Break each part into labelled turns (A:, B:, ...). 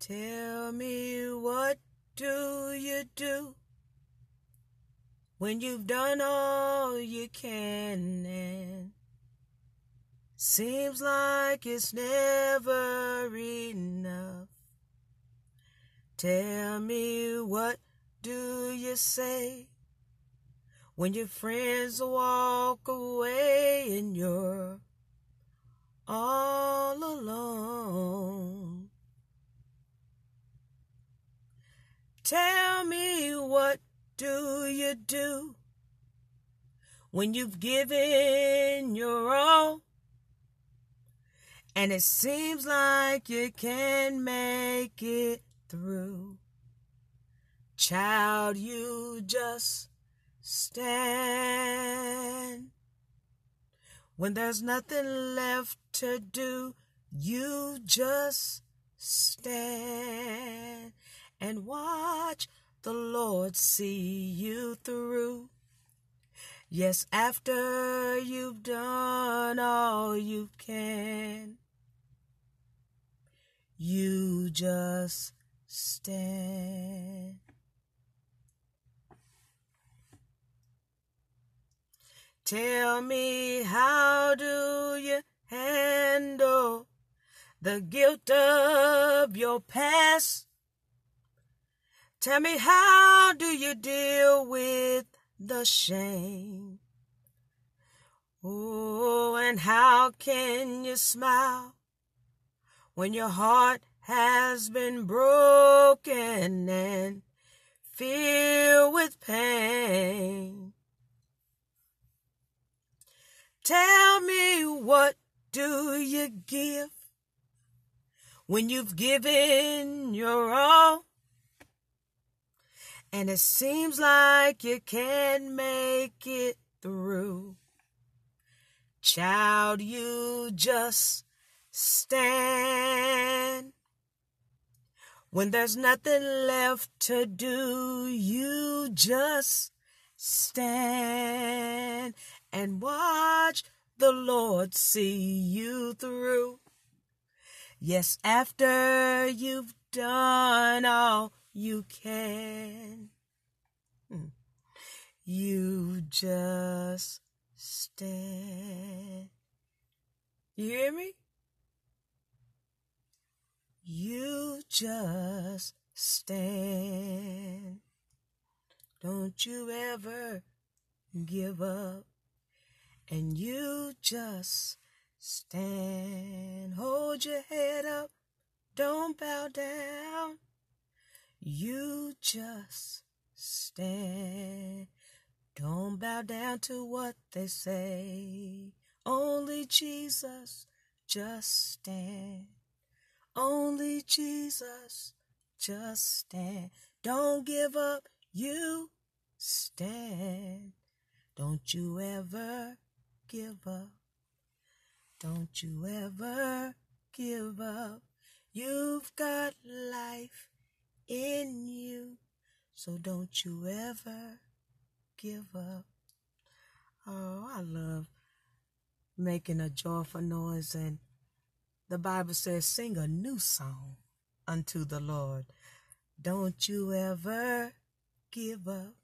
A: Tell me what do you do when you've done all you can and seems like it's never enough. Tell me what do you say when your friends walk away and you're all alone? Tell me what do you do when you've given your all and it seems like you can make it through? Child, you just stand. When there's nothing left to do, you just stand and watch the Lord see you through. Yes, after you've done all you can, you just stand. Tell me, how do you handle the guilt of your past? Tell me, how do you deal with the shame? Oh, and how can you smile when your heart has been broken and filled with pain? Tell me what do you give when you've given your all? And it seems like you can't make it through. Child, you just stand. When there's nothing left to do, you just stand and watch the Lord see you through. Yes, after you've done all you can, hmm, you just stand. You hear me? You just stand. Don't you ever give up and you just stand. Hold your head up, don't bow down. You just stand. Don't bow down to what they say. Only Jesus, just stand. Only Jesus, just stand. Don't give up, you stand. Don't you ever give up. Don't you ever give up. You've got life in you. So don't you ever give up. Oh, I love making a joyful noise. And the Bible says, sing a new song unto the Lord. Don't you ever give up.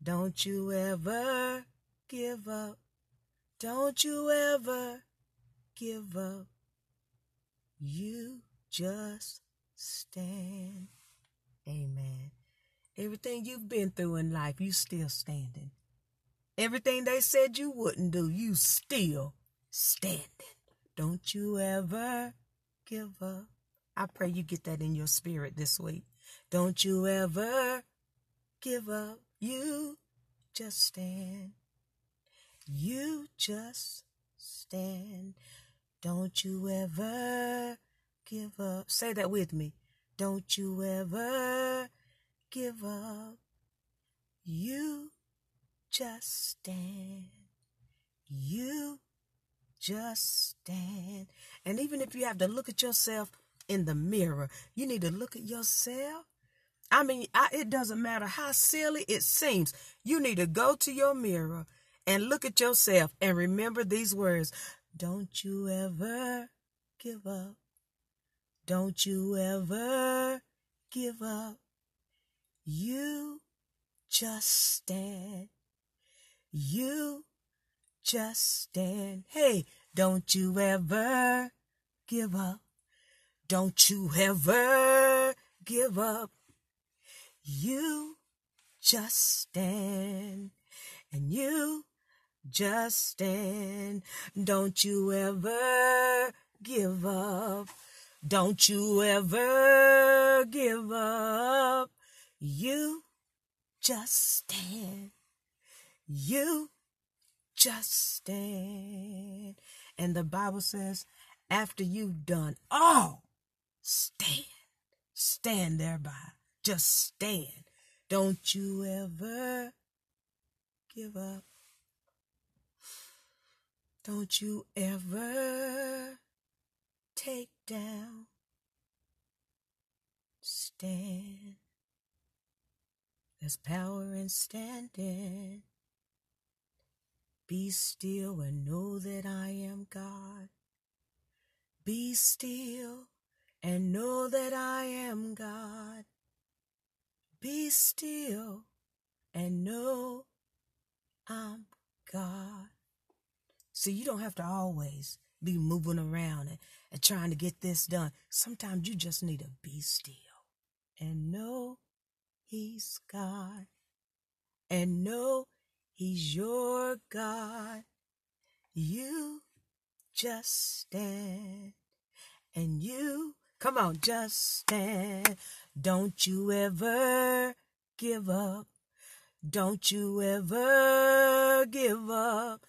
A: Don't you ever give up. Don't you ever give up. You just stand. Amen. Everything you've been through in life, you still standing. Everything they said you wouldn't do, you still standing. Don't you ever give up. I pray you get that in your spirit this week. Don't you ever give up. You just stand. You just stand. Don't you ever give up. Say that with me. Don't you ever give up. You just stand. You just stand. And even if you have to look at yourself in the mirror, you need to look at yourself. I mean, I, it doesn't matter how silly it seems. You need to go to your mirror and look at yourself and remember these words. Don't you ever give up. Don't you ever give up. You just stand. You just stand. Hey, don't you ever give up. Don't you ever give up. You just stand. And you just stand. Don't you ever give up. Don't you ever give up. You just stand. You just stand. And the Bible says, after you've done all, stand. Stand thereby. Just stand. Don't you ever give up. Don't you ever take down. Stand. There's power in standing. Be still and know that I am God. Be still and know that I am God. Be still and know I'm God. So you don't have to always be moving around and, and trying to get this done. Sometimes you just need to be still and know He's God and know He's your God. You just stand and you, come on, just stand. Don't you ever give up. Don't you ever give up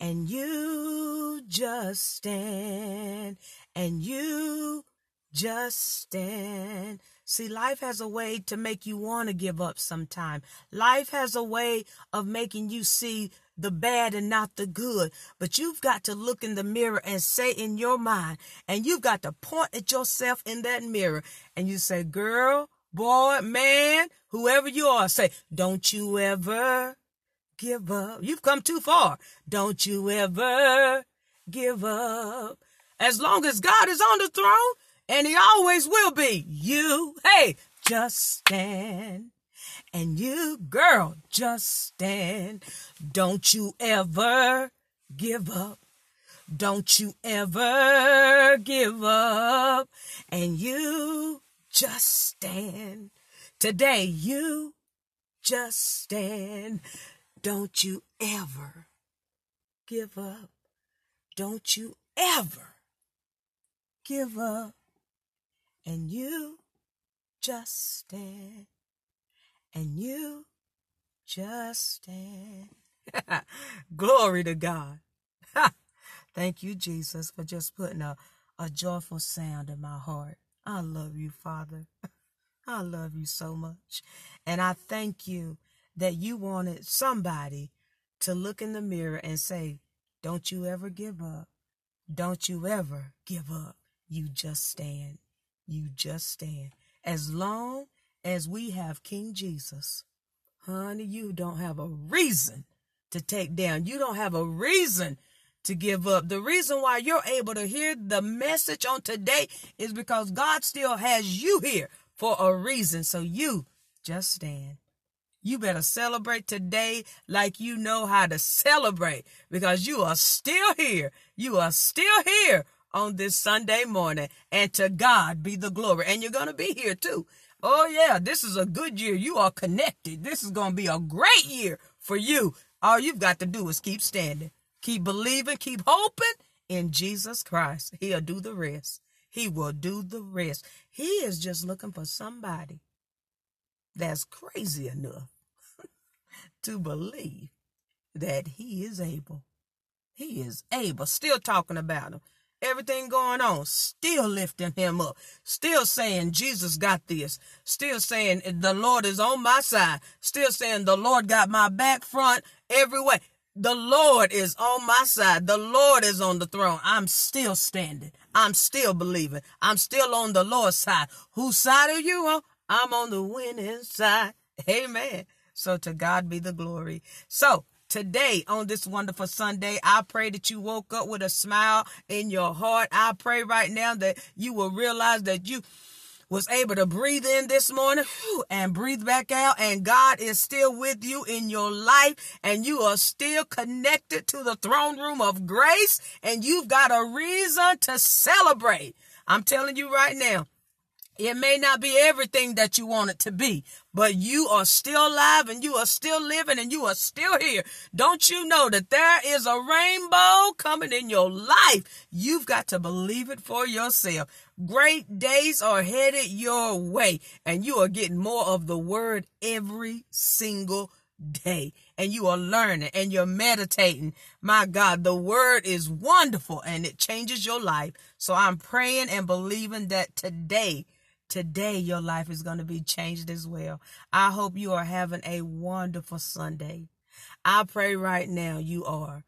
A: and you just stand and you just stand. See, life has a way to make you want to give up sometime. Life has a way of making you see the bad and not the good. But you've got to look in the mirror and say in your mind, and you've got to point at yourself in that mirror and you say, girl, boy, man, whoever you are, say, don't you ever give up. You've come too far. Don't you ever give up. As long as God is on the throne, and he always will be, you, hey, just stand. And you, girl, just stand. Don't you ever give up. Don't you ever give up. And you just stand. Today, you just stand. Don't you ever give up. Don't you ever give up. And you just stand. And you just stand. Glory to God. Thank you, Jesus, for just putting a, a joyful sound in my heart. I love you, Father. I love you so much. And I thank you that you wanted somebody to look in the mirror and say, Don't you ever give up. Don't you ever give up. You just stand. You just stand. As long as we have King Jesus, honey, you don't have a reason to take down. You don't have a reason to give up. The reason why you're able to hear the message on today is because God still has you here for a reason. So you just stand. You better celebrate today like you know how to celebrate because you are still here. You are still here on this Sunday morning. And to God be the glory. And you're going to be here too. Oh, yeah, this is a good year. You are connected. This is going to be a great year for you. All you've got to do is keep standing, keep believing, keep hoping in Jesus Christ. He'll do the rest. He will do the rest. He is just looking for somebody that's crazy enough to believe that he is able. He is able. Still talking about him. Everything going on. Still lifting him up. Still saying Jesus got this. Still saying the Lord is on my side. Still saying the Lord got my back, front, every way. The Lord is on my side. The Lord is on the throne. I'm still standing. I'm still believing. I'm still on the Lord's side. Whose side are you on? I'm on the winning side. Amen. So to God be the glory. So today on this wonderful Sunday. I pray that you woke up with a smile in your heart. I pray right now that you will realize that you was able to breathe in this morning and breathe back out and God is still with you in your life and you are still connected to the throne room of grace and you've got a reason to celebrate. I'm telling you right now, it may not be everything that you want it to be, but you are still alive and you are still living and you are still here. Don't you know that there is a rainbow coming in your life? You've got to believe it for yourself. Great days are headed your way and you are getting more of the word every single day and you are learning and you're meditating. My God, the word is wonderful and it changes your life. So I'm praying and believing that today Today, your life is going to be changed as well. I hope you are having a wonderful Sunday. I pray right now you are.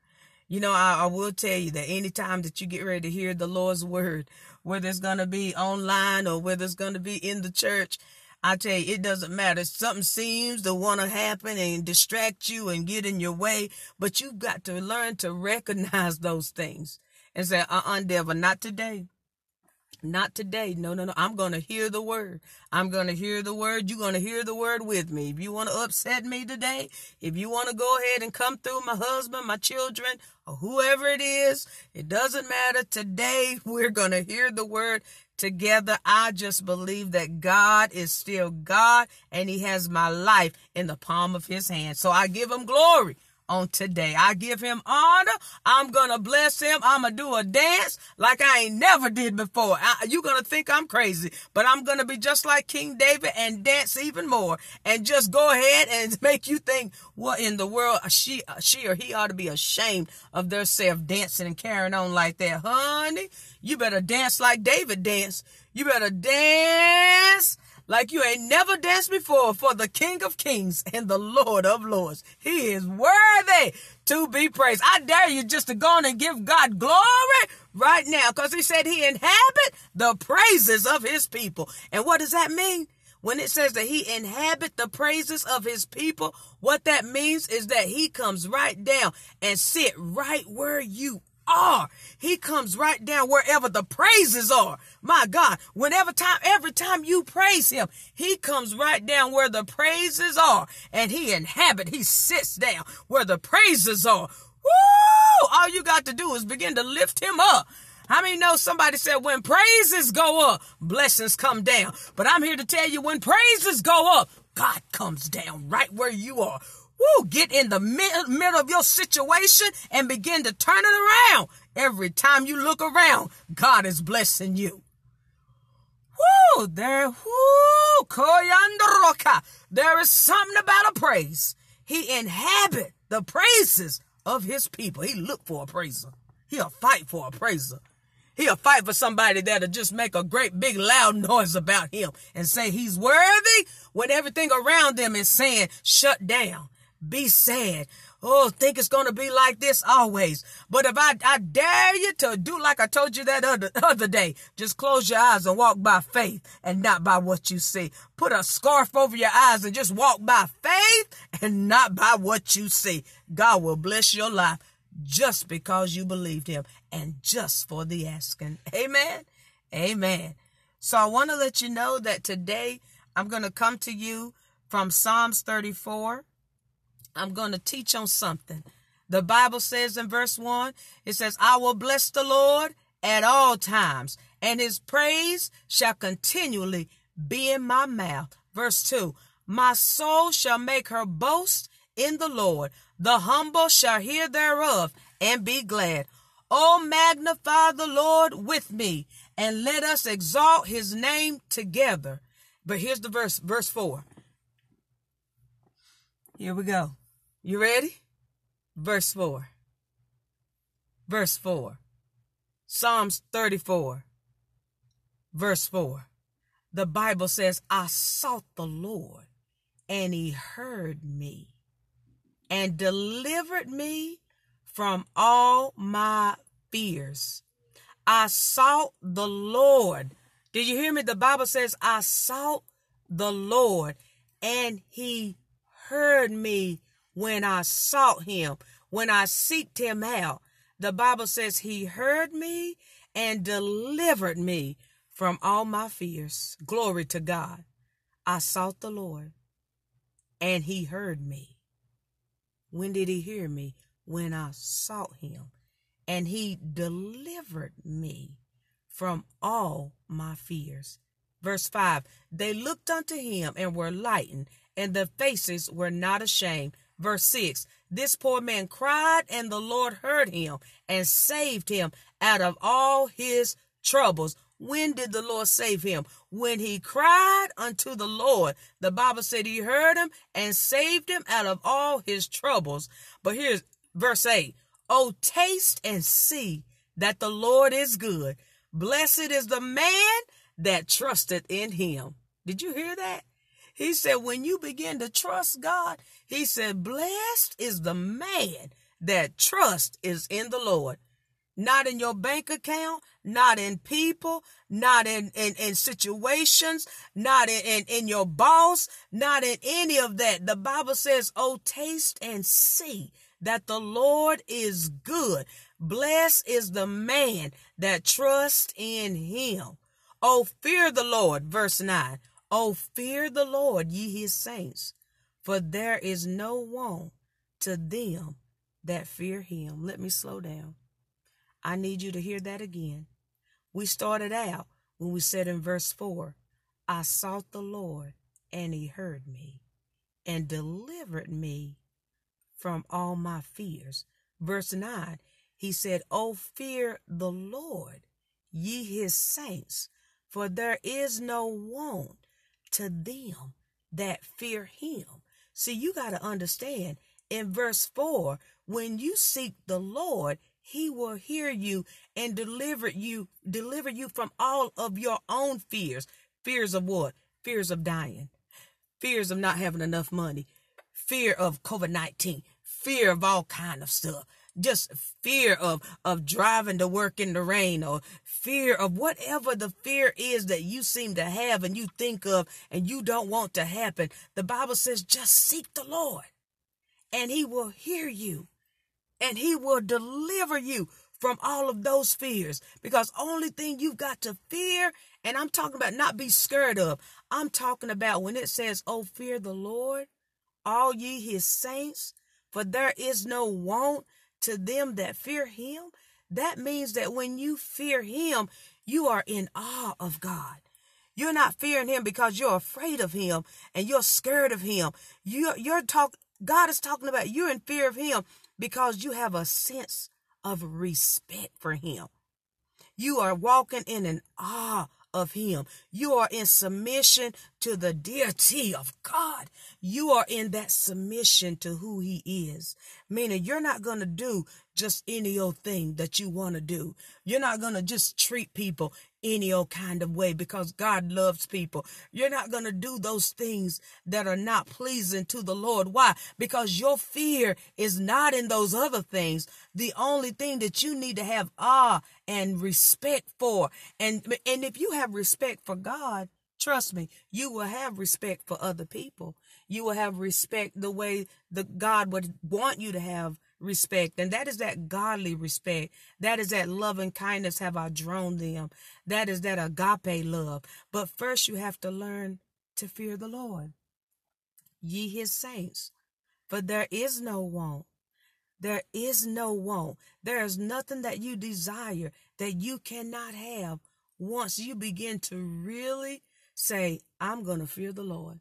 A: You know, I, I, will tell you that anytime that you get ready to hear the Lord's word, whether it's going to be online or whether it's going to be in the church, I tell you, it doesn't matter. Something seems to want to happen and distract you and get in your way, but you've got to learn to recognize those things and say, uh-uh, devil, not today. Not today. No, no, no. I'm going to hear the word. I'm going to hear the word. You're going to hear the word with me. If you want to upset me today, if you want to go ahead and come through my husband, my children, or whoever it is, it doesn't matter. Today, we're going to hear the word together. I just believe that God is still God and he has my life in the palm of his hand. So I give him glory on today. I give him honor. I'm going to bless him. I'm going to do a dance like I ain't never did before. You're going to think I'm crazy, but I'm going to be just like King David and dance even more and just go ahead and make you think what in the world she, she or he ought to be ashamed of their self dancing and carrying on like that. Honey, you better dance like David danced. You better dance like you ain't never danced before for the King of Kings and the Lord of Lords. He is worthy to be praised. I dare you just to go on and give God glory right now because he said he inhabit the praises of his people. And what does that mean? When it says that he inhabit the praises of his people, what that means is that he comes right down and sit right where you are. He comes right down wherever the praises are. My God, whenever time, every time you praise him, he comes right down where the praises are and he inhabit, he sits down where the praises are. Woo! All you got to do is begin to lift him up. How many know somebody said when praises go up, blessings come down? But I'm here to tell you when praises go up, God comes down right where you are. Woo, get in the middle of your situation and begin to turn it around. Every time you look around, God is blessing you. Woo, there, woo. There is something about a praise. He inhabit the praises of his people. He look for a praiser. He'll fight for a praiser. He'll fight for somebody that'll just make a great big loud noise about him and say he's worthy when everything around them is saying shut down be sad. Oh, think it's going to be like this always. But if I, I dare you to do like I told you that other, other day, just close your eyes and walk by faith and not by what you see. Put a scarf over your eyes and just walk by faith and not by what you see. God will bless your life just because you believed him and just for the asking. Amen. Amen. So I want to let you know that today I'm going to come to you from Psalms 34 I'm going to teach on something. The Bible says in verse 1, it says, I will bless the Lord at all times, and his praise shall continually be in my mouth. Verse 2, my soul shall make her boast in the Lord. The humble shall hear thereof and be glad. Oh, magnify the Lord with me, and let us exalt his name together. But here's the verse, verse 4. Here we go. You ready? Verse 4. Verse 4. Psalms 34. Verse 4. The Bible says, I sought the Lord and he heard me and delivered me from all my fears. I sought the Lord. Did you hear me? The Bible says, I sought the Lord and he heard me when I sought him, when I seeked him out. The Bible says he heard me and delivered me from all my fears. Glory to God. I sought the Lord and he heard me. When did he hear me? When I sought him and he delivered me from all my fears. Verse 5 They looked unto him and were lightened, and their faces were not ashamed. Verse 6 This poor man cried, and the Lord heard him and saved him out of all his troubles. When did the Lord save him? When he cried unto the Lord. The Bible said he heard him and saved him out of all his troubles. But here's verse 8 Oh, taste and see that the Lord is good. Blessed is the man that trusted in him. Did you hear that? He said, when you begin to trust God, he said, blessed is the man that trust is in the Lord. Not in your bank account, not in people, not in, in, in situations, not in, in, in your boss, not in any of that. The Bible says, oh, taste and see that the Lord is good. Blessed is the man that trusts in him. Oh, fear the Lord, verse 9. Oh, fear the Lord, ye his saints, for there is no want to them that fear him. Let me slow down. I need you to hear that again. We started out when we said in verse 4 I sought the Lord, and he heard me and delivered me from all my fears. Verse 9, he said, Oh, fear the Lord, ye his saints, for there is no want to them that fear him. See, you got to understand in verse 4 when you seek the Lord, he will hear you and deliver you deliver you from all of your own fears. Fears of what? Fears of dying. Fears of not having enough money. Fear of covid-19 fear of all kind of stuff. Just fear of of driving to work in the rain or fear of whatever the fear is that you seem to have and you think of and you don't want to happen. The bible says just seek the lord and he will hear you and he will deliver you from all of those fears. Because only thing you've got to fear and i'm talking about not be scared of i'm talking about when it says oh fear the lord all ye his saints for there is no want to them that fear him, that means that when you fear him, you are in awe of God. You're not fearing him because you're afraid of him and you're scared of him. You're, you're talk, God is talking about you're in fear of him because you have a sense of respect for him. You are walking in an awe of him. You are in submission to the deity of God. You are in that submission to who he is. Meaning you're not going to do just any old thing that you want to do. You're not going to just treat people any old kind of way because God loves people. You're not going to do those things that are not pleasing to the Lord. Why? Because your fear is not in those other things. The only thing that you need to have awe and respect for. And, and if you have respect for God, trust me, you will have respect for other people. You will have respect the way that God would want you to have respect. And that is that godly respect. That is that love and kindness have I drawn them. That is that agape love. But first you have to learn to fear the Lord. Ye his saints. For there is no want. There is no want. There is nothing that you desire that you cannot have once you begin to really say, I'm going to fear the Lord.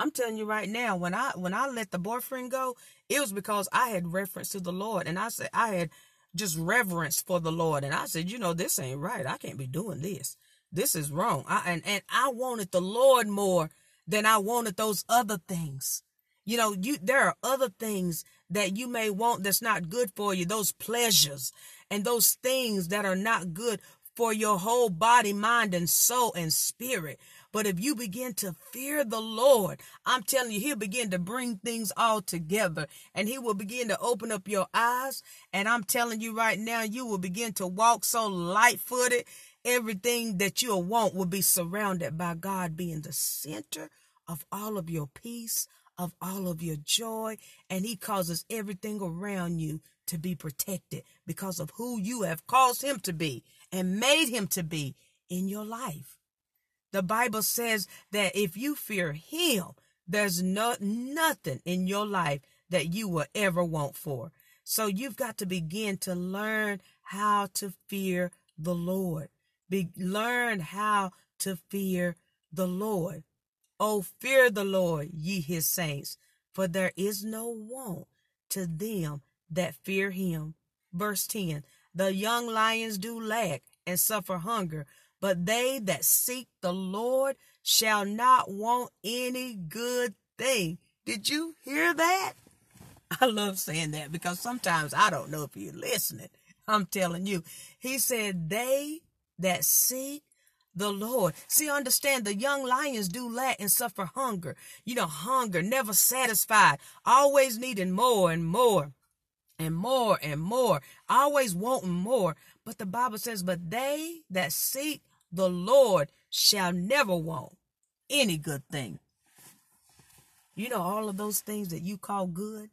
A: I'm telling you right now, when I when I let the boyfriend go, it was because I had reference to the Lord, and I said I had just reverence for the Lord, and I said, you know, this ain't right. I can't be doing this. This is wrong. I, and and I wanted the Lord more than I wanted those other things. You know, you there are other things that you may want that's not good for you. Those pleasures and those things that are not good for your whole body, mind, and soul and spirit. But if you begin to fear the Lord, I'm telling you, He'll begin to bring things all together and He will begin to open up your eyes. And I'm telling you right now, you will begin to walk so light footed. Everything that you'll want will be surrounded by God being the center of all of your peace, of all of your joy, and he causes everything around you to be protected because of who you have caused him to be and made him to be in your life. The Bible says that if you fear him, there's no nothing in your life that you will ever want for. So you've got to begin to learn how to fear the Lord. Be, learn how to fear the Lord. Oh, fear the Lord, ye his saints, for there is no want to them that fear him. Verse 10 The young lions do lack and suffer hunger, but they that seek the Lord shall not want any good thing. Did you hear that? I love saying that because sometimes I don't know if you're listening. I'm telling you. He said, They that seek the Lord. See, understand the young lions do lack and suffer hunger. You know, hunger, never satisfied, always needing more and more and more and more, always wanting more. But the Bible says, But they that seek the Lord shall never want any good thing. You know, all of those things that you call good,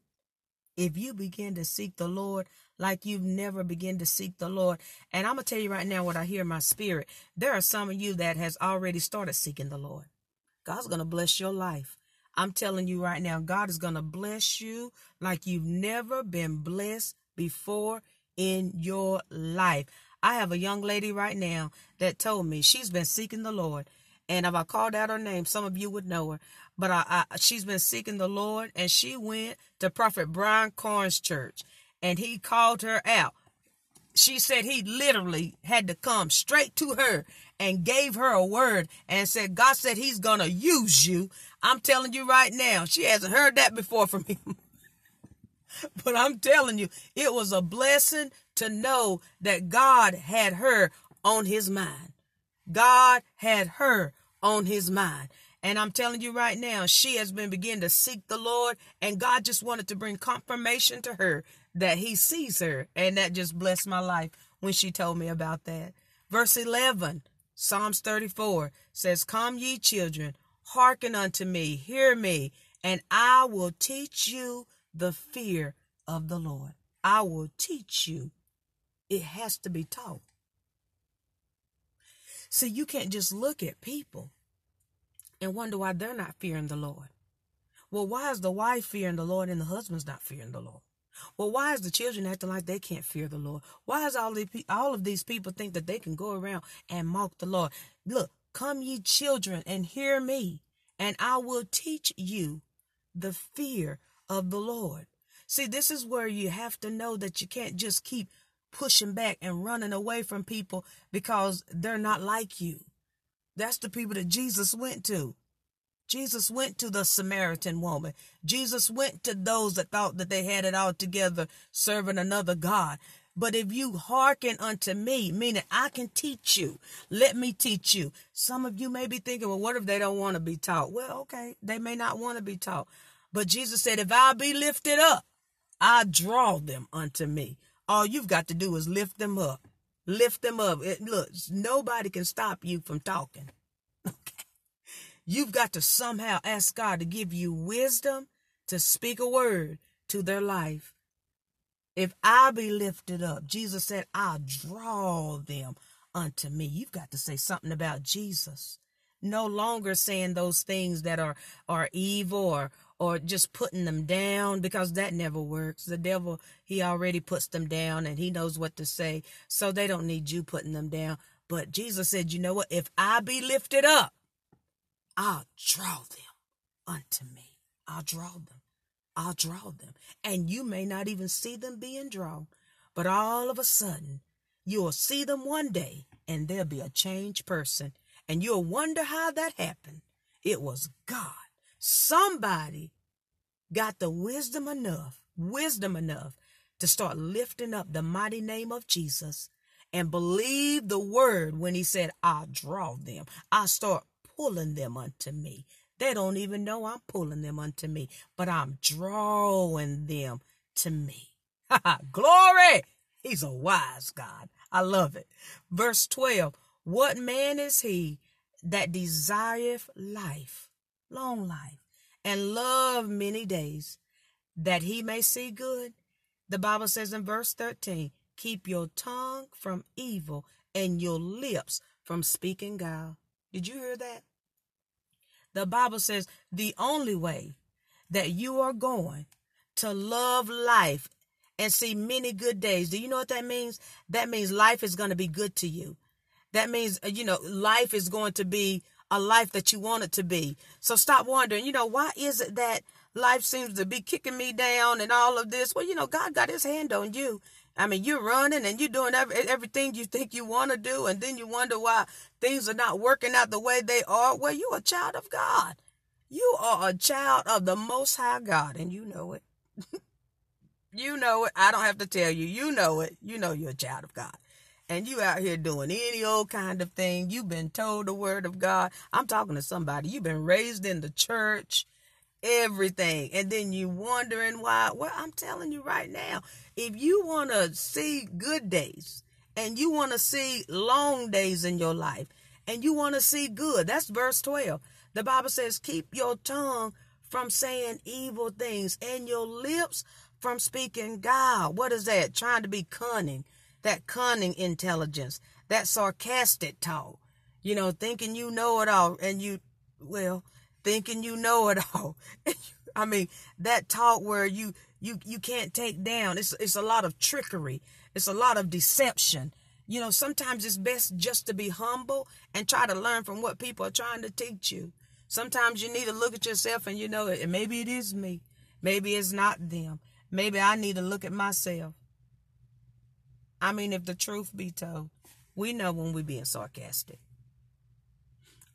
A: if you begin to seek the Lord like you've never begun to seek the Lord, and I'm going to tell you right now what I hear in my spirit. There are some of you that has already started seeking the Lord. God's going to bless your life. I'm telling you right now, God is going to bless you like you've never been blessed before in your life. I have a young lady right now that told me she's been seeking the Lord. And if I called out her name, some of you would know her. But I, I, she's been seeking the Lord, and she went to Prophet Brian Carn's church, and he called her out. She said he literally had to come straight to her and gave her a word and said, God said he's going to use you. I'm telling you right now, she hasn't heard that before from him. but I'm telling you, it was a blessing to know that God had her on his mind. God had her on his mind. And I'm telling you right now, she has been beginning to seek the Lord, and God just wanted to bring confirmation to her that he sees her. And that just blessed my life when she told me about that. Verse 11, Psalms 34 says, Come ye children, hearken unto me, hear me, and I will teach you the fear of the Lord. I will teach you. It has to be taught. See, you can't just look at people and wonder why they're not fearing the Lord. Well, why is the wife fearing the Lord and the husband's not fearing the Lord? Well, why is the children acting like they can't fear the Lord? Why is all these all of these people think that they can go around and mock the Lord? Look, come ye children and hear me, and I will teach you the fear of the Lord. See, this is where you have to know that you can't just keep pushing back and running away from people because they're not like you. That's the people that Jesus went to. Jesus went to the Samaritan woman. Jesus went to those that thought that they had it all together serving another God. But if you hearken unto me, meaning I can teach you, let me teach you. Some of you may be thinking, well, what if they don't want to be taught? Well, okay, they may not want to be taught. But Jesus said, if I be lifted up, I draw them unto me. All you've got to do is lift them up. Lift them up. It, look, nobody can stop you from talking. Okay. You've got to somehow ask God to give you wisdom to speak a word to their life. If I be lifted up, Jesus said, I'll draw them unto me. You've got to say something about Jesus. No longer saying those things that are, are evil or, or just putting them down because that never works. The devil, he already puts them down and he knows what to say. So they don't need you putting them down. But Jesus said, you know what? If I be lifted up, I'll draw them unto me. I'll draw them. I'll draw them. And you may not even see them being drawn, but all of a sudden, you'll see them one day and they'll be a changed person. And you'll wonder how that happened. It was God. Somebody got the wisdom enough, wisdom enough to start lifting up the mighty name of Jesus and believe the word when he said, I'll draw them. I'll start pulling them unto me. They don't even know I'm pulling them unto me, but I'm drawing them to me. Glory! He's a wise God. I love it. Verse 12 What man is he that desireth life, long life, and love many days, that he may see good. The Bible says in verse 13, keep your tongue from evil and your lips from speaking guile. Did you hear that? The Bible says the only way that you are going to love life and see many good days. Do you know what that means? That means life is going to be good to you. That means, uh, you know, life is going to be a life that you want it to be. So stop wondering, you know, why is it that life seems to be kicking me down and all of this? Well, you know, God got his hand on you. I mean, you're running and you're doing every, everything you think you want to do, and then you wonder why things are not working out the way they are. Well, you're a child of God. You are a child of the Most High God, and you know it. you know it. I don't have to tell you. You know it. You know you're a child of God and you out here doing any old kind of thing. You've been told the word of God. I'm talking to somebody. You've been raised in the church, everything. And then you wondering why. Well, I'm telling you right now, if you want to see good days and you want to see long days in your life and you want to see good, that's verse 12. The Bible says, keep your tongue from saying evil things and your lips from speaking God. What is that? Trying to be cunning that cunning intelligence, that sarcastic talk, you know, thinking you know it all and you, well, thinking you know it all. I mean, that talk where you, you, you can't take down. It's, it's a lot of trickery. It's a lot of deception. You know, sometimes it's best just to be humble and try to learn from what people are trying to teach you. Sometimes you need to look at yourself and you know, maybe it is me. Maybe it's not them. Maybe I need to look at myself. I mean, if the truth be told, we know when we're being sarcastic.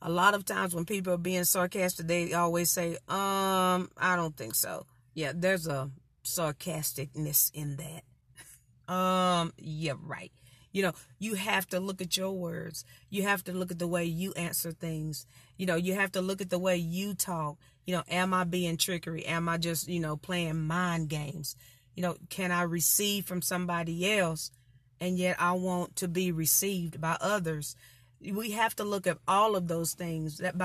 A: A lot of times when people are being sarcastic, they always say, um, I don't think so. Yeah, there's a sarcasticness in that. um, yeah, right. You know, you have to look at your words. You have to look at the way you answer things. You know, you have to look at the way you talk. You know, am I being trickery? Am I just, you know, playing mind games? You know, can I receive from somebody else and yet I want to be received by others. We have to look at all of those things. That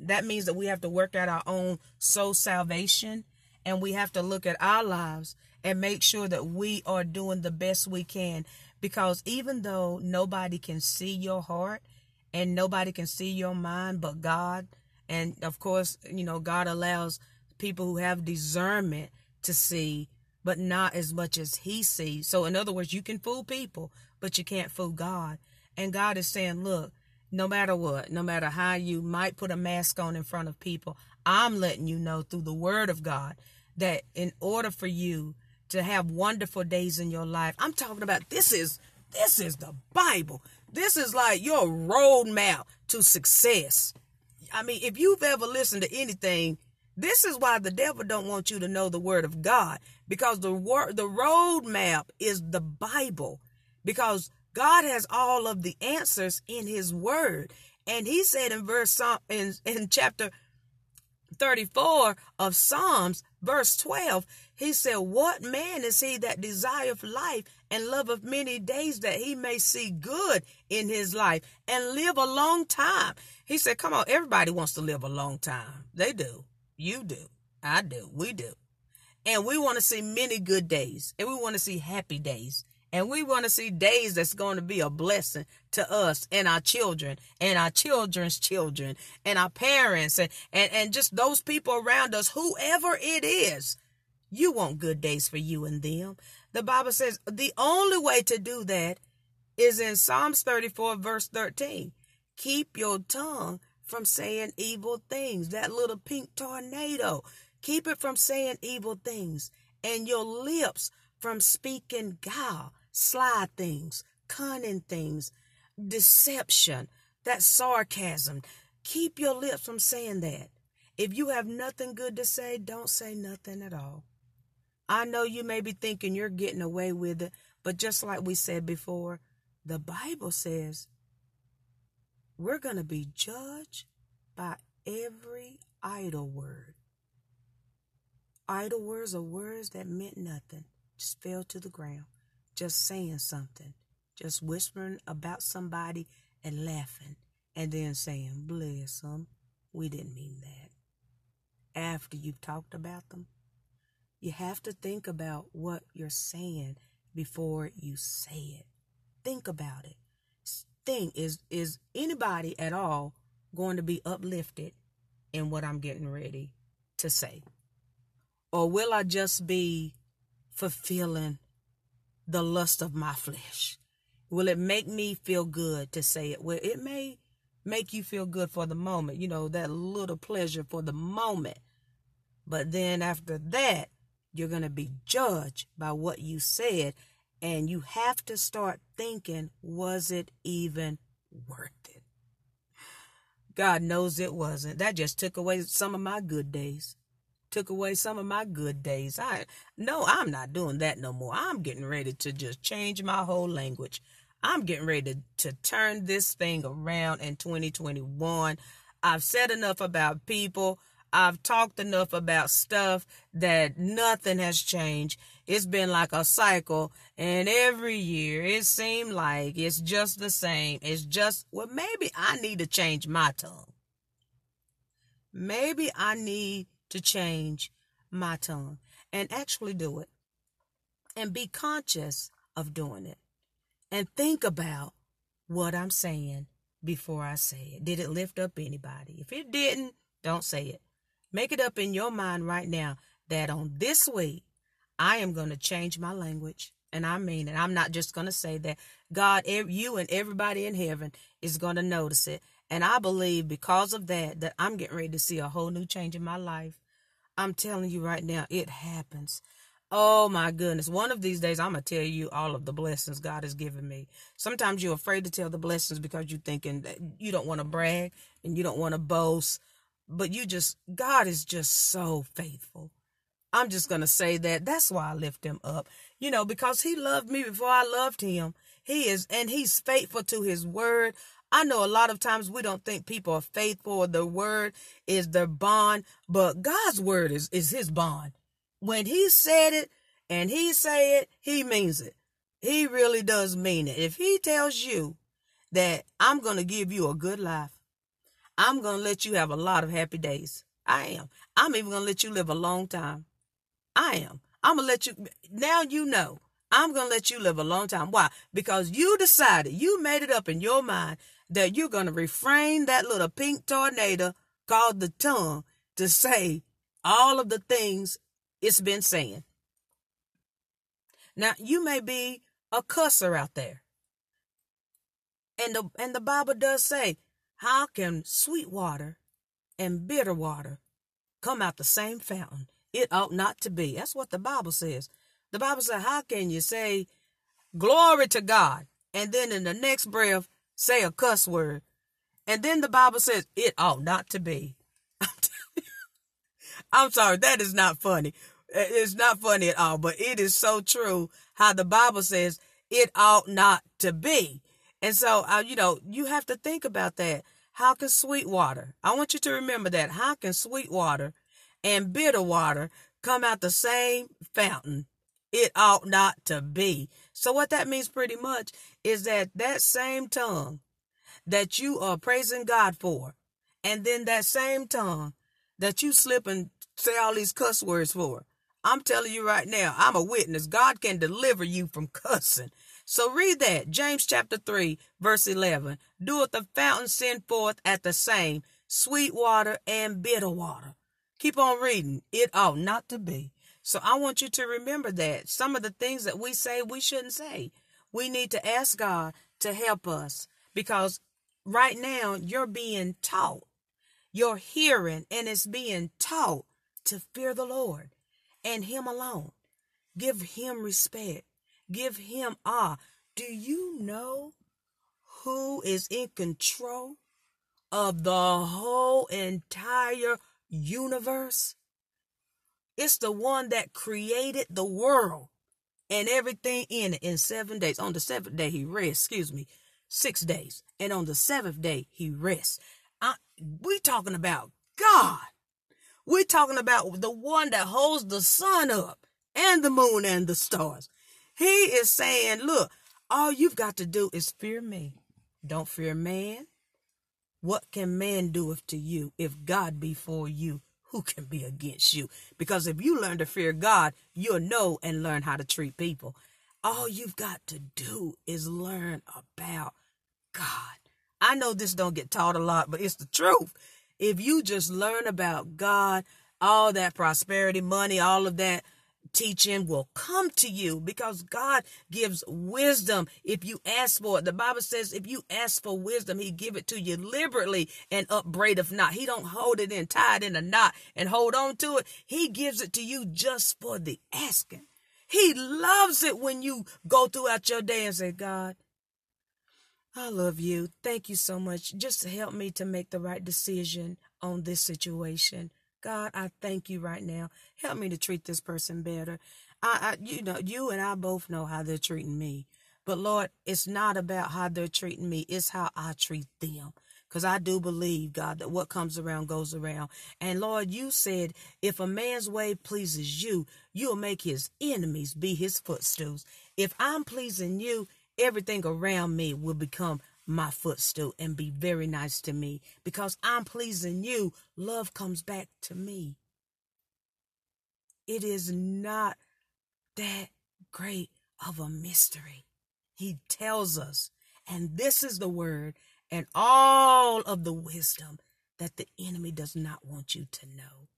A: that means that we have to work out our own soul salvation, and we have to look at our lives and make sure that we are doing the best we can. Because even though nobody can see your heart and nobody can see your mind but God, and of course, you know, God allows people who have discernment to see but not as much as he sees. So, in other words, you can fool people, but you can't fool God. And God is saying, look, no matter what, no matter how you might put a mask on in front of people, I'm letting you know through the word of God that in order for you to have wonderful days in your life, I'm talking about this is this is the Bible. This is like your roadmap to success. I mean, if you've ever listened to anything this is why the devil don't want you to know the word of God because the word the roadmap is the Bible because God has all of the answers in his word. And he said in verse in, in chapter 34 of Psalms, verse 12, he said, What man is he that desireth life and loveth many days that he may see good in his life and live a long time? He said, Come on, everybody wants to live a long time. They do. You do. I do. We do. And we want to see many good days. And we want to see happy days. And we want to see days that's going to be a blessing to us and our children and our children's children and our parents and, and, and just those people around us, whoever it is. You want good days for you and them. The Bible says the only way to do that is in Psalms 34, verse 13. Keep your tongue from saying evil things. That little pink tornado. Keep it from saying evil things. And your lips from speaking guile, sly things, cunning things, deception, that sarcasm. Keep your lips from saying that. If you have nothing good to say, don't say nothing at all. I know you may be thinking you're getting away with it, but just like we said before, the Bible says we're going to be judged by every idle word. Idle words are words that meant nothing, just fell to the ground, just saying something, just whispering about somebody and laughing, and then saying, Bless them. We didn't mean that. after you've talked about them. You have to think about what you're saying before you say it. Think about it. Think is is anybody at all going to be uplifted in what I'm getting ready to say? Or will I just be fulfilling the lust of my flesh? Will it make me feel good to say it? Well, it may make you feel good for the moment, you know, that little pleasure for the moment. But then after that, you're going to be judged by what you said. And you have to start thinking, was it even worth it? God knows it wasn't. That just took away some of my good days. Took away some of my good days. I no, I'm not doing that no more. I'm getting ready to just change my whole language. I'm getting ready to, to turn this thing around in 2021. I've said enough about people. I've talked enough about stuff that nothing has changed. It's been like a cycle, and every year it seemed like it's just the same. It's just, well, maybe I need to change my tongue. Maybe I need to change my tongue and actually do it and be conscious of doing it and think about what I'm saying before I say it. Did it lift up anybody? If it didn't, don't say it. Make it up in your mind right now that on this week, I am going to change my language. And I mean it. I'm not just going to say that. God, you and everybody in heaven is going to notice it. And I believe because of that, that I'm getting ready to see a whole new change in my life. I'm telling you right now, it happens. Oh my goodness. One of these days, I'm going to tell you all of the blessings God has given me. Sometimes you're afraid to tell the blessings because you're thinking that you don't want to brag and you don't want to boast. But you just, God is just so faithful. I'm just going to say that. That's why I lift him up. You know, because he loved me before I loved him. He is, and he's faithful to his word. I know a lot of times we don't think people are faithful the word is their bond, but God's word is, is his bond when he said it and he say it, he means it. He really does mean it. If he tells you that I'm going to give you a good life, I'm going to let you have a lot of happy days. I am. I'm even going to let you live a long time. I am. I'm going to let you, now you know, I'm going to let you live a long time. Why? Because you decided, you made it up in your mind that you're going to refrain that little pink tornado called the tongue to say all of the things it's been saying. Now, you may be a cusser out there. And the and the Bible does say, how can sweet water and bitter water come out the same fountain? It ought not to be. That's what the Bible says. The Bible says, how can you say glory to God and then in the next breath say a cuss word? And then the Bible says it ought not to be. I'm sorry, that is not funny. It's not funny at all, but it is so true how the Bible says it ought not to be. And so, uh, you know, you have to think about that. How can sweet water, I want you to remember that. How can sweet water and bitter water come out the same fountain? It ought not to be. So, what that means pretty much is that that same tongue that you are praising God for, and then that same tongue that you slip and say all these cuss words for, I'm telling you right now, I'm a witness. God can deliver you from cussing. So read that. James chapter 3, verse 11. Doeth the fountain send forth at the same sweet water and bitter water. Keep on reading. It ought not to be. So I want you to remember that. Some of the things that we say, we shouldn't say. We need to ask God to help us because right now you're being taught. You're hearing and it's being taught to fear the Lord and Him alone. Give Him respect. Give Him awe. Do you know who is in control of the whole entire universe? It's the one that created the world and everything in it in seven days. On the seventh day, he rests, excuse me, six days. And on the seventh day, he rests. I, we talking about God. We're talking about the one that holds the sun up and the moon and the stars. He is saying, look, all you've got to do is fear me. Don't fear man. What can man do to you if God be for you? Who can be against you? Because if you learn to fear God, you'll know and learn how to treat people. All you've got to do is learn about God. I know this don't get taught a lot, but it's the truth. If you just learn about God, all that prosperity, money, all of that, teaching will come to you because God gives wisdom if you ask for it. The Bible says if you ask for wisdom, he give it to you liberally and upbraideth not. He don't hold it in, tie it in a knot and hold on to it. He gives it to you just for the asking. He loves it when you go throughout your day and say, God, I love you. Thank you so much. Just help me to make the right decision on this situation. God, I thank you right now. Help me to treat this person better. I, I, you know, you and I both know how they're treating me. But Lord, it's not about how they're treating me. It's how I treat them. Because I do believe, God, that what comes around goes around. And Lord, you said, if a man's way pleases you, you'll make his enemies be his footstools. If I'm pleasing you, everything around me will become my footstool and be very nice to me because I'm pleasing you. Love comes back to me. It is not that great of a mystery. He tells us, and this is the word and all of the wisdom that the enemy does not want you to know.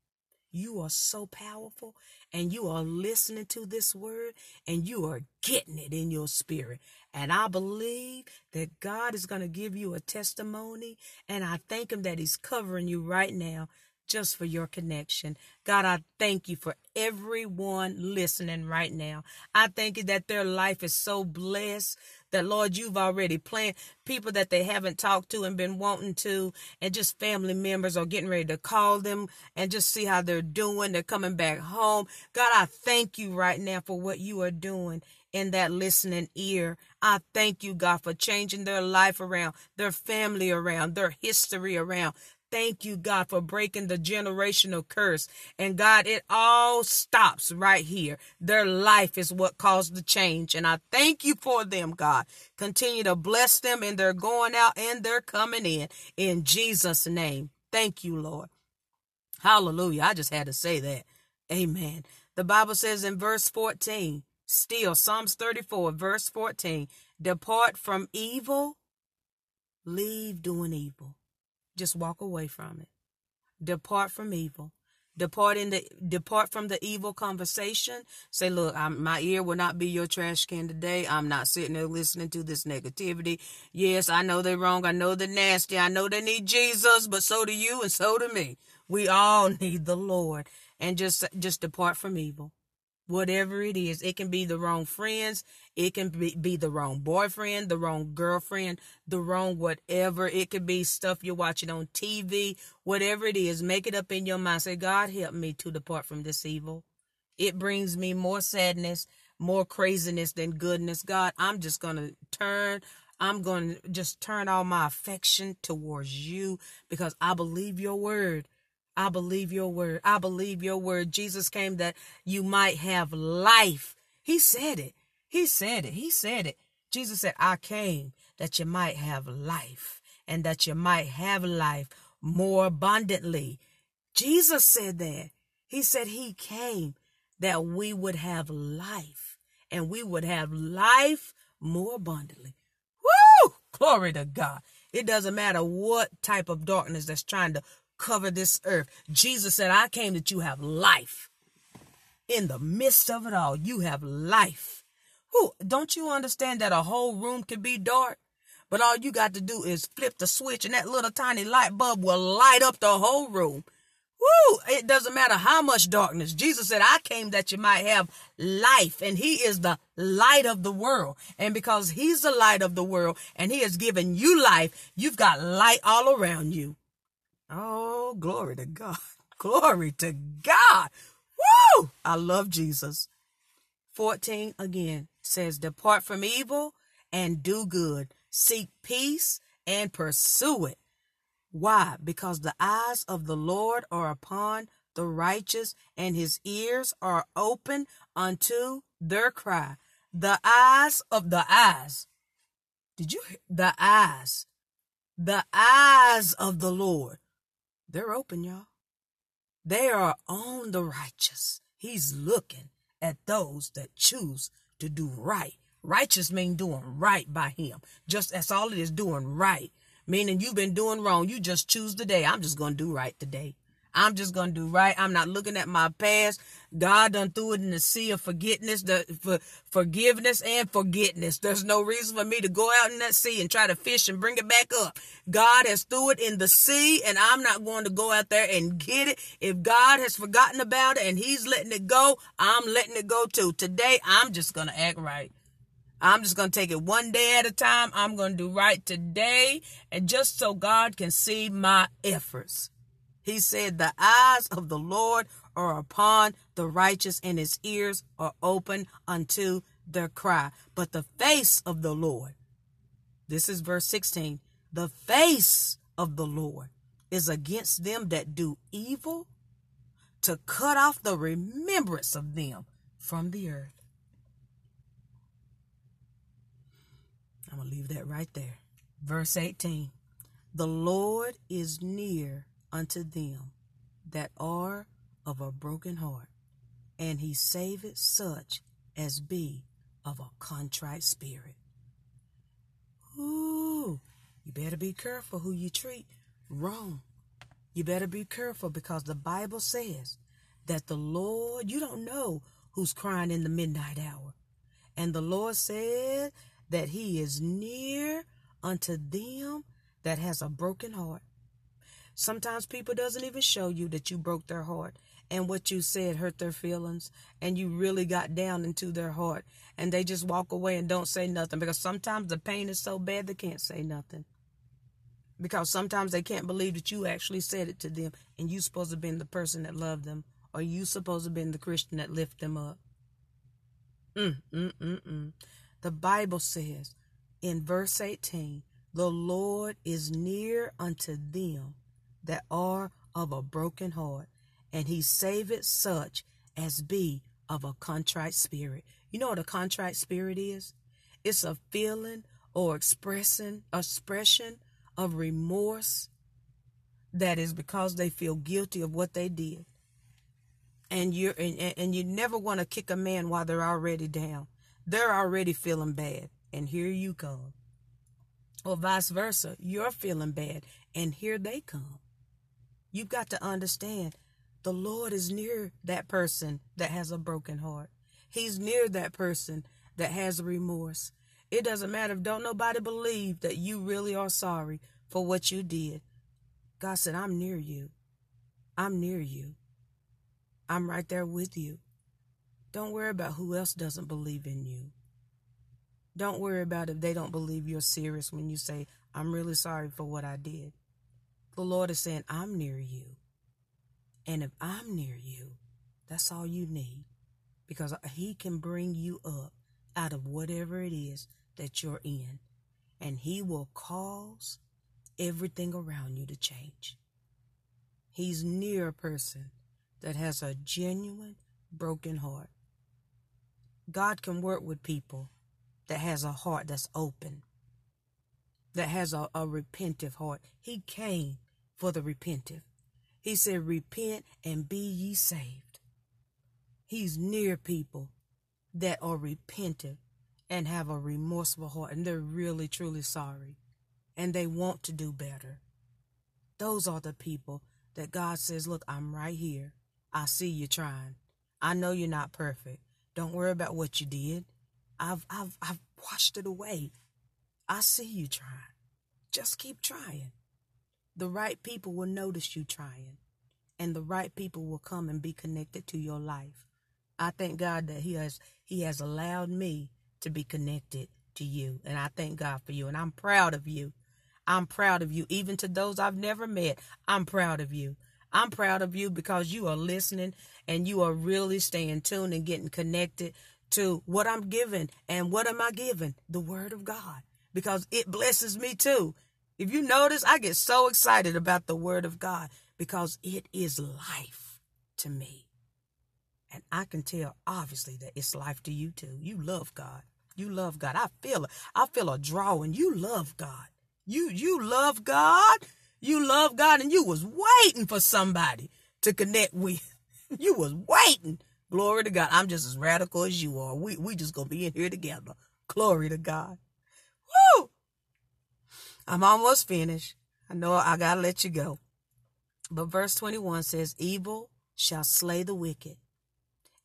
A: You are so powerful and you are listening to this word and you are getting it in your spirit. And I believe that God is going to give you a testimony. And I thank Him that He's covering you right now just for your connection. God, I thank you for everyone listening right now. I thank you that their life is so blessed that Lord, you've already planned people that they haven't talked to and been wanting to, and just family members are getting ready to call them and just see how they're doing. They're coming back home. God, I thank you right now for what you are doing in that listening ear. I thank you, God, for changing their life around, their family around, their history around. Thank you, God, for breaking the generational curse. And God, it all stops right here. Their life is what caused the change. And I thank you for them, God. Continue to bless them and they're going out and they're coming in. In Jesus' name. Thank you, Lord. Hallelujah. I just had to say that. Amen. The Bible says in verse 14, still Psalms 34, verse 14, depart from evil, leave doing evil. Just walk away from it. Depart from evil. Depart in the depart from the evil conversation. Say, look, I'm, my ear will not be your trash can today. I'm not sitting there listening to this negativity. Yes, I know they're wrong. I know they're nasty. I know they need Jesus, but so do you and so do me. We all need the Lord. And just just depart from evil whatever it is. It can be the wrong friends. It can be, be the wrong boyfriend, the wrong girlfriend, the wrong whatever. It could be stuff you're watching on TV, whatever it is. Make it up in your mind. Say, God, help me to depart from this evil. It brings me more sadness, more craziness than goodness. God, I'm just going to turn. I'm going to just turn all my affection towards you because I believe your word. I believe your word. I believe your word. Jesus came that you might have life. He said it. He said it. He said it. Jesus said, I came that you might have life and that you might have life more abundantly. Jesus said that. He said he came that we would have life and we would have life more abundantly. Woo! Glory to God. It doesn't matter what type of darkness that's trying to cover this earth. Jesus said, I came that you have life. In the midst of it all, you have life. Who don't you understand that a whole room can be dark? But all you got to do is flip the switch and that little tiny light bulb will light up the whole room. Woo! It doesn't matter how much darkness. Jesus said, I came that you might have life, and He is the light of the world. And because He's the light of the world and He has given you life, you've got light all around you. Oh, glory to God. Glory to God. Woo! I love Jesus. 14 again says, Depart from evil and do good. Seek peace and pursue it. Why? Because the eyes of the Lord are upon the righteous, and his ears are open unto their cry. The eyes of the eyes. Did you hear? The eyes. The eyes of the Lord they're open, y'all. They are on the righteous. He's looking at those that choose to do right. Righteous mean doing right by him. Just that's all it is, doing right. Meaning you've been doing wrong. You just choose today. I'm just to do right today. I'm just to do right. I'm not looking at my past. God done threw it in the sea of forgiveness, the for, forgiveness and forgetness. There's no reason for me to go out in that sea and try to fish and bring it back up. God has threw it in the sea and I'm not going to go out there and get it. If God has forgotten about it and he's letting it go, I'm letting it go too. Today, I'm just to act right. I'm just going to take it one day at a time. I'm going to do right today and just so God can see my efforts. He said, The eyes of the Lord are upon the righteous, and his ears are open unto their cry. But the face of the Lord, this is verse 16, the face of the Lord is against them that do evil, to cut off the remembrance of them from the earth. I'm going to leave that right there. Verse 18 The Lord is near unto them that are of a broken heart, and he saveth such as be of a contrite spirit. Ooh, you better be careful who you treat wrong. You better be careful because the Bible says that the Lord, you don't know who's crying in the midnight hour. And the Lord said that he is near unto them that has a broken heart Sometimes people doesn't even show you that you broke their heart and what you said hurt their feelings and you really got down into their heart and they just walk away and don't say nothing because sometimes the pain is so bad they can't say nothing. Because sometimes they can't believe that you actually said it to them and you supposed to have been the person that loved them or you supposed to have been the Christian that lift them up. Mm, mm, mm, mm. The Bible says in verse 18, the Lord is near unto them that are of a broken heart, and he saveth such as be of a contrite spirit. You know what a contrite spirit is? It's a feeling or expressing expression of remorse that is because they feel guilty of what they did. And you're and, and you never want to kick a man while they're already down. They're already feeling bad, and here you come. Or vice versa, you're feeling bad, and here they come. You've got to understand the Lord is near that person that has a broken heart. He's near that person that has remorse. It doesn't matter if don't nobody believe that you really are sorry for what you did. God said, I'm near you. I'm near you. I'm right there with you. Don't worry about who else doesn't believe in you. Don't worry about if they don't believe you're serious when you say, I'm really sorry for what I did. The Lord is saying, I'm near you. And if I'm near you, that's all you need because He can bring you up out of whatever it is that you're in. And He will cause everything around you to change. He's near a person that has a genuine broken heart. God can work with people that has a heart that's open, that has a, a repentive heart. He came for the repentant. He said, Repent and be ye saved. He's near people that are repentant and have a remorseful heart and they're really, truly sorry and they want to do better. Those are the people that God says, Look, I'm right here. I see you trying. I know you're not perfect. Don't worry about what you did. I've I've I've washed it away. I see you trying. Just keep trying the right people will notice you trying and the right people will come and be connected to your life. I thank God that he has he has allowed me to be connected to you and I thank God for you and I'm proud of you. I'm proud of you even to those I've never met. I'm proud of you. I'm proud of you because you are listening and you are really staying tuned and getting connected to what I'm giving. And what am I giving? The word of God because it blesses me too. If you notice, I get so excited about the word of God because it is life to me. And I can tell obviously that it's life to you too. You love God. You love God. I feel. I feel a drawing. You love God. You you love God. You love God and you was waiting for somebody to connect with. You was waiting. Glory to God. I'm just as radical as you are. We we just gonna be in here together. Glory to God. Woo! I'm almost finished. I know I gotta let you go. But verse 21 says, Evil shall slay the wicked,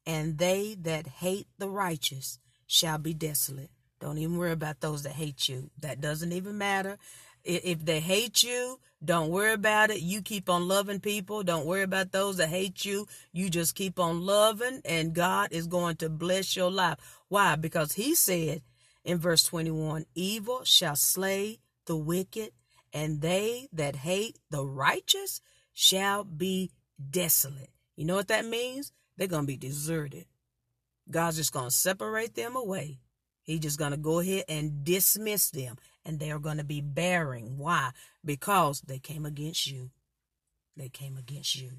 A: and they that hate the righteous shall be desolate. Don't even worry about those that hate you. That doesn't even matter. If they hate you, don't worry about it. You keep on loving people. Don't worry about those that hate you. You just keep on loving, and God is going to bless your life. Why? Because He said in verse 21 Evil shall slay the wicked, and they that hate the righteous shall be desolate. You know what that means? They're going to be deserted. God's just going to separate them away. He's just going to go ahead and dismiss them and they are going to be bearing. Why? Because they came against you. They came against you.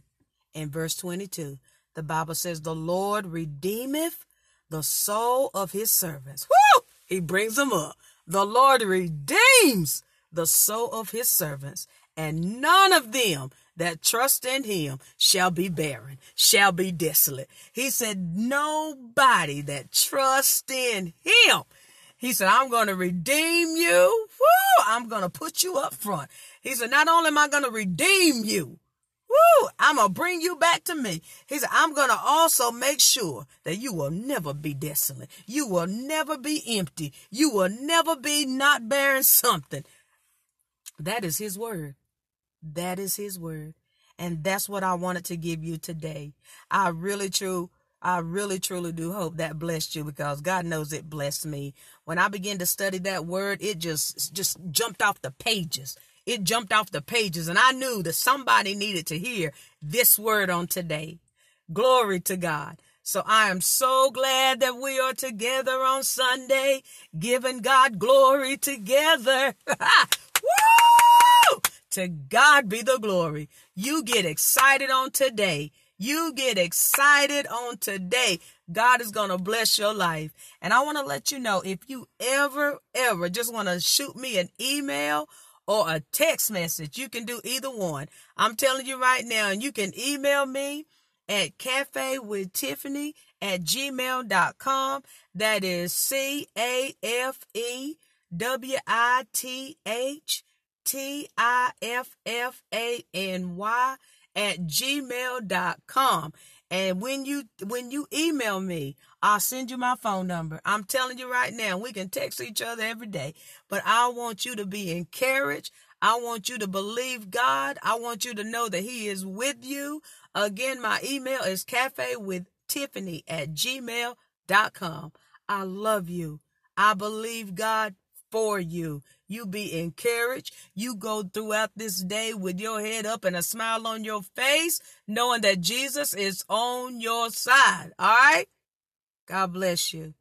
A: In verse 22, the Bible says, The Lord redeemeth the soul of his servants. Woo! He brings them up. The Lord redeems the soul of his servants, and none of them that trust in him shall be barren, shall be desolate. He said, Nobody that trusts in him he said, I'm going to redeem you. Woo! I'm going to put you up front. He said, not only am I going to redeem you, woo, I'm going to bring you back to me. He said, I'm going to also make sure that you will never be desolate. You will never be empty. You will never be not bearing something. That is his word. That is his word. And that's what I wanted to give you today. I really, true I really truly do hope that blessed you because God knows it blessed me. When I began to study that word, it just just jumped off the pages. It jumped off the pages and I knew that somebody needed to hear this word on today. Glory to God. So I am so glad that we are together on Sunday, giving God glory together. Woo! To God be the glory. You get excited on today you get excited on today. God is going to bless your life. And I want to let you know if you ever, ever just want to shoot me an email or a text message, you can do either one. I'm telling you right now, and you can email me at cafe with Tiffany at gmail.com. That is C A F E W I T H T I F F A N Y at gmail.com. And when you when you email me, I'll send you my phone number. I'm telling you right now, we can text each other every day. But I want you to be encouraged. I want you to believe God. I want you to know that He is with you. Again, my email is cafe with Tiffany at gmail.com. I love you. I believe God for you. You be encouraged. You go throughout this day with your head up and a smile on your face, knowing that Jesus is on your side. All right? God bless you.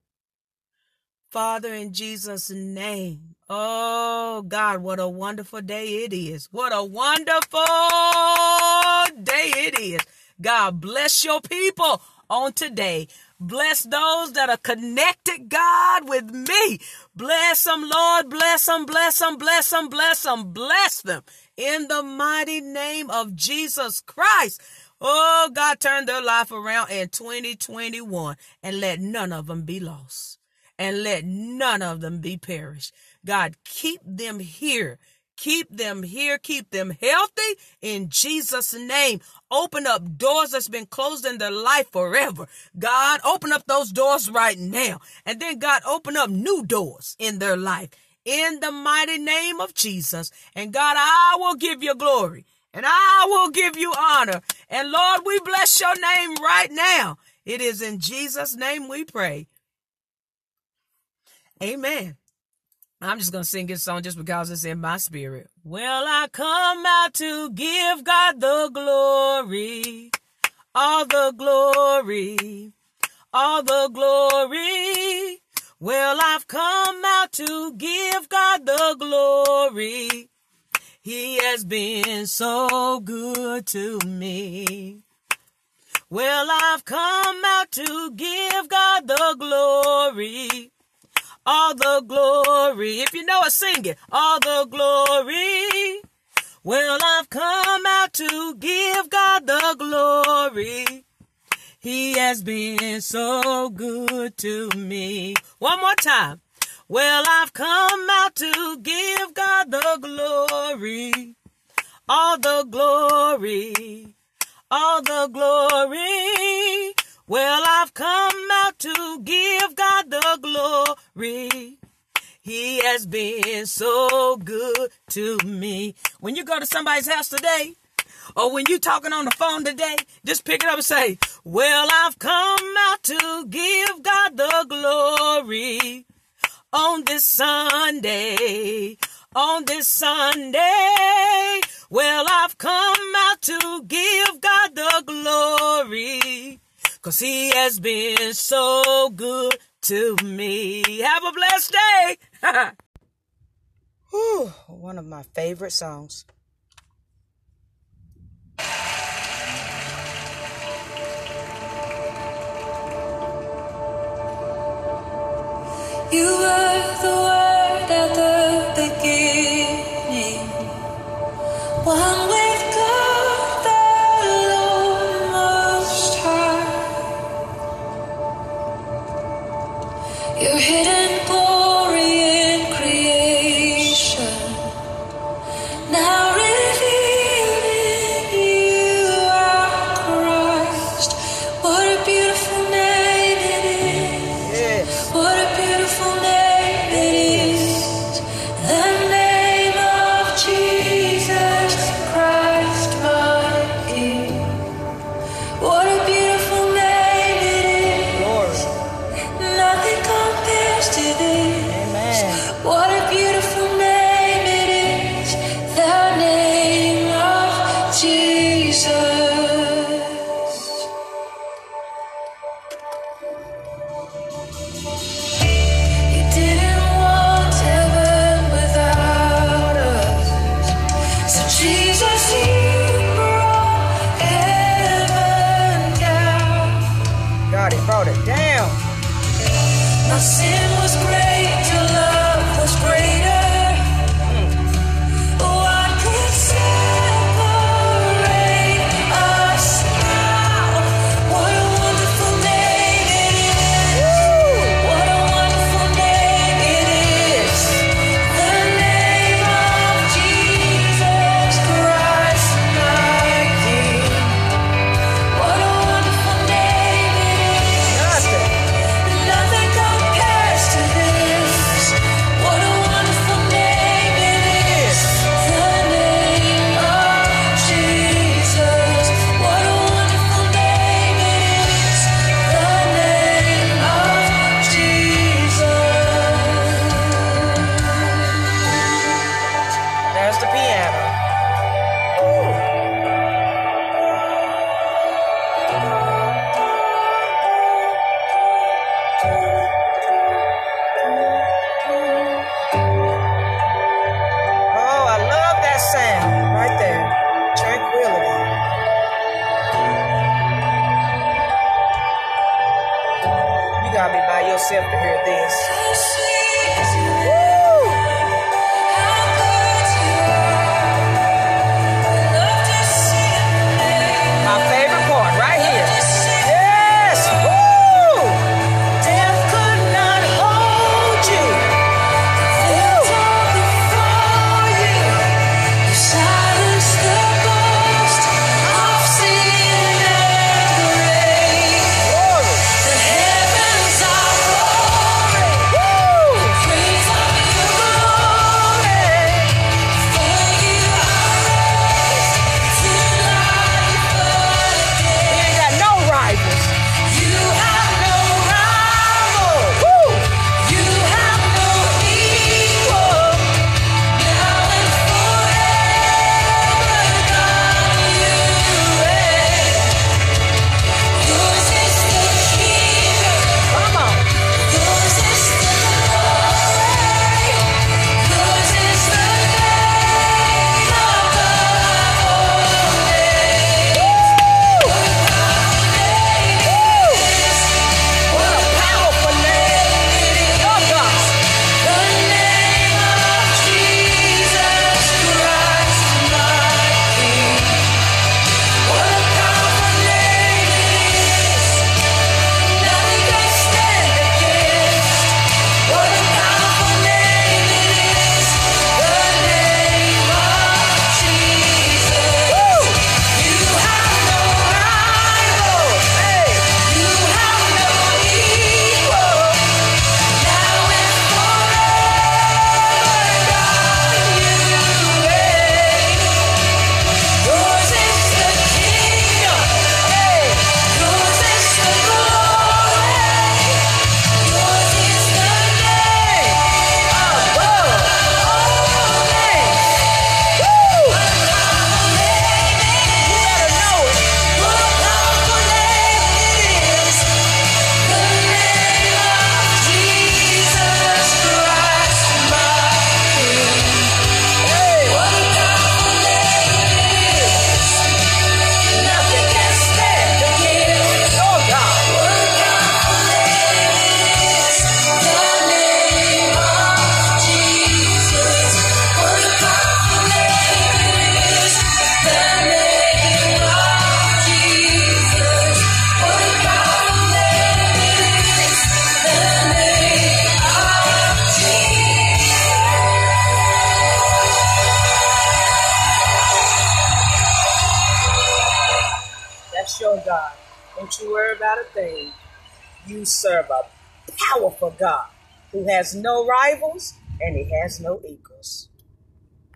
A: Father, in Jesus' name. Oh, God, what a wonderful day it is. What a wonderful day it is. God bless your people on today. Bless those that are connected, God, with me. Bless them, Lord. Bless them, bless them, bless them, bless them, bless them. In the mighty name of Jesus Christ. Oh, God, turn their life around in 2021 and let none of them be lost and let none of them be perished. God, keep them here Keep them here. Keep them healthy in Jesus' name. Open up doors that's been closed in their life forever. God, open up those doors right now. And then God, open up new doors in their life in the mighty name of Jesus. And God, I will give you glory and I will give you honor. And Lord, we bless your name right now. It is in Jesus' name we pray. Amen. I'm just going to sing this song just because it's in my spirit. Well, I come out to give God the glory, all the glory, all the glory. Well, I've come out to give God the glory. He has been so good to me. Well, I've come out to give God the glory. All the glory. If you know it, sing it. All the glory. Well, I've come out to give God the glory. He has been so good to me. One more time. Well, I've come out to give God the glory, all the glory, all the glory. Well, I've come out to give God the glory. He has been so good to me. When you go to somebody's house today, or when you're talking on the phone today, just pick it up and say, Well, I've come out to give God the glory, on this Sunday. On this Sunday, well, I've come out to give God the glory. Cause he has been so good to me. Have a blessed day. Whew, one of my favorite songs.
B: One
A: has no rivals and he has no.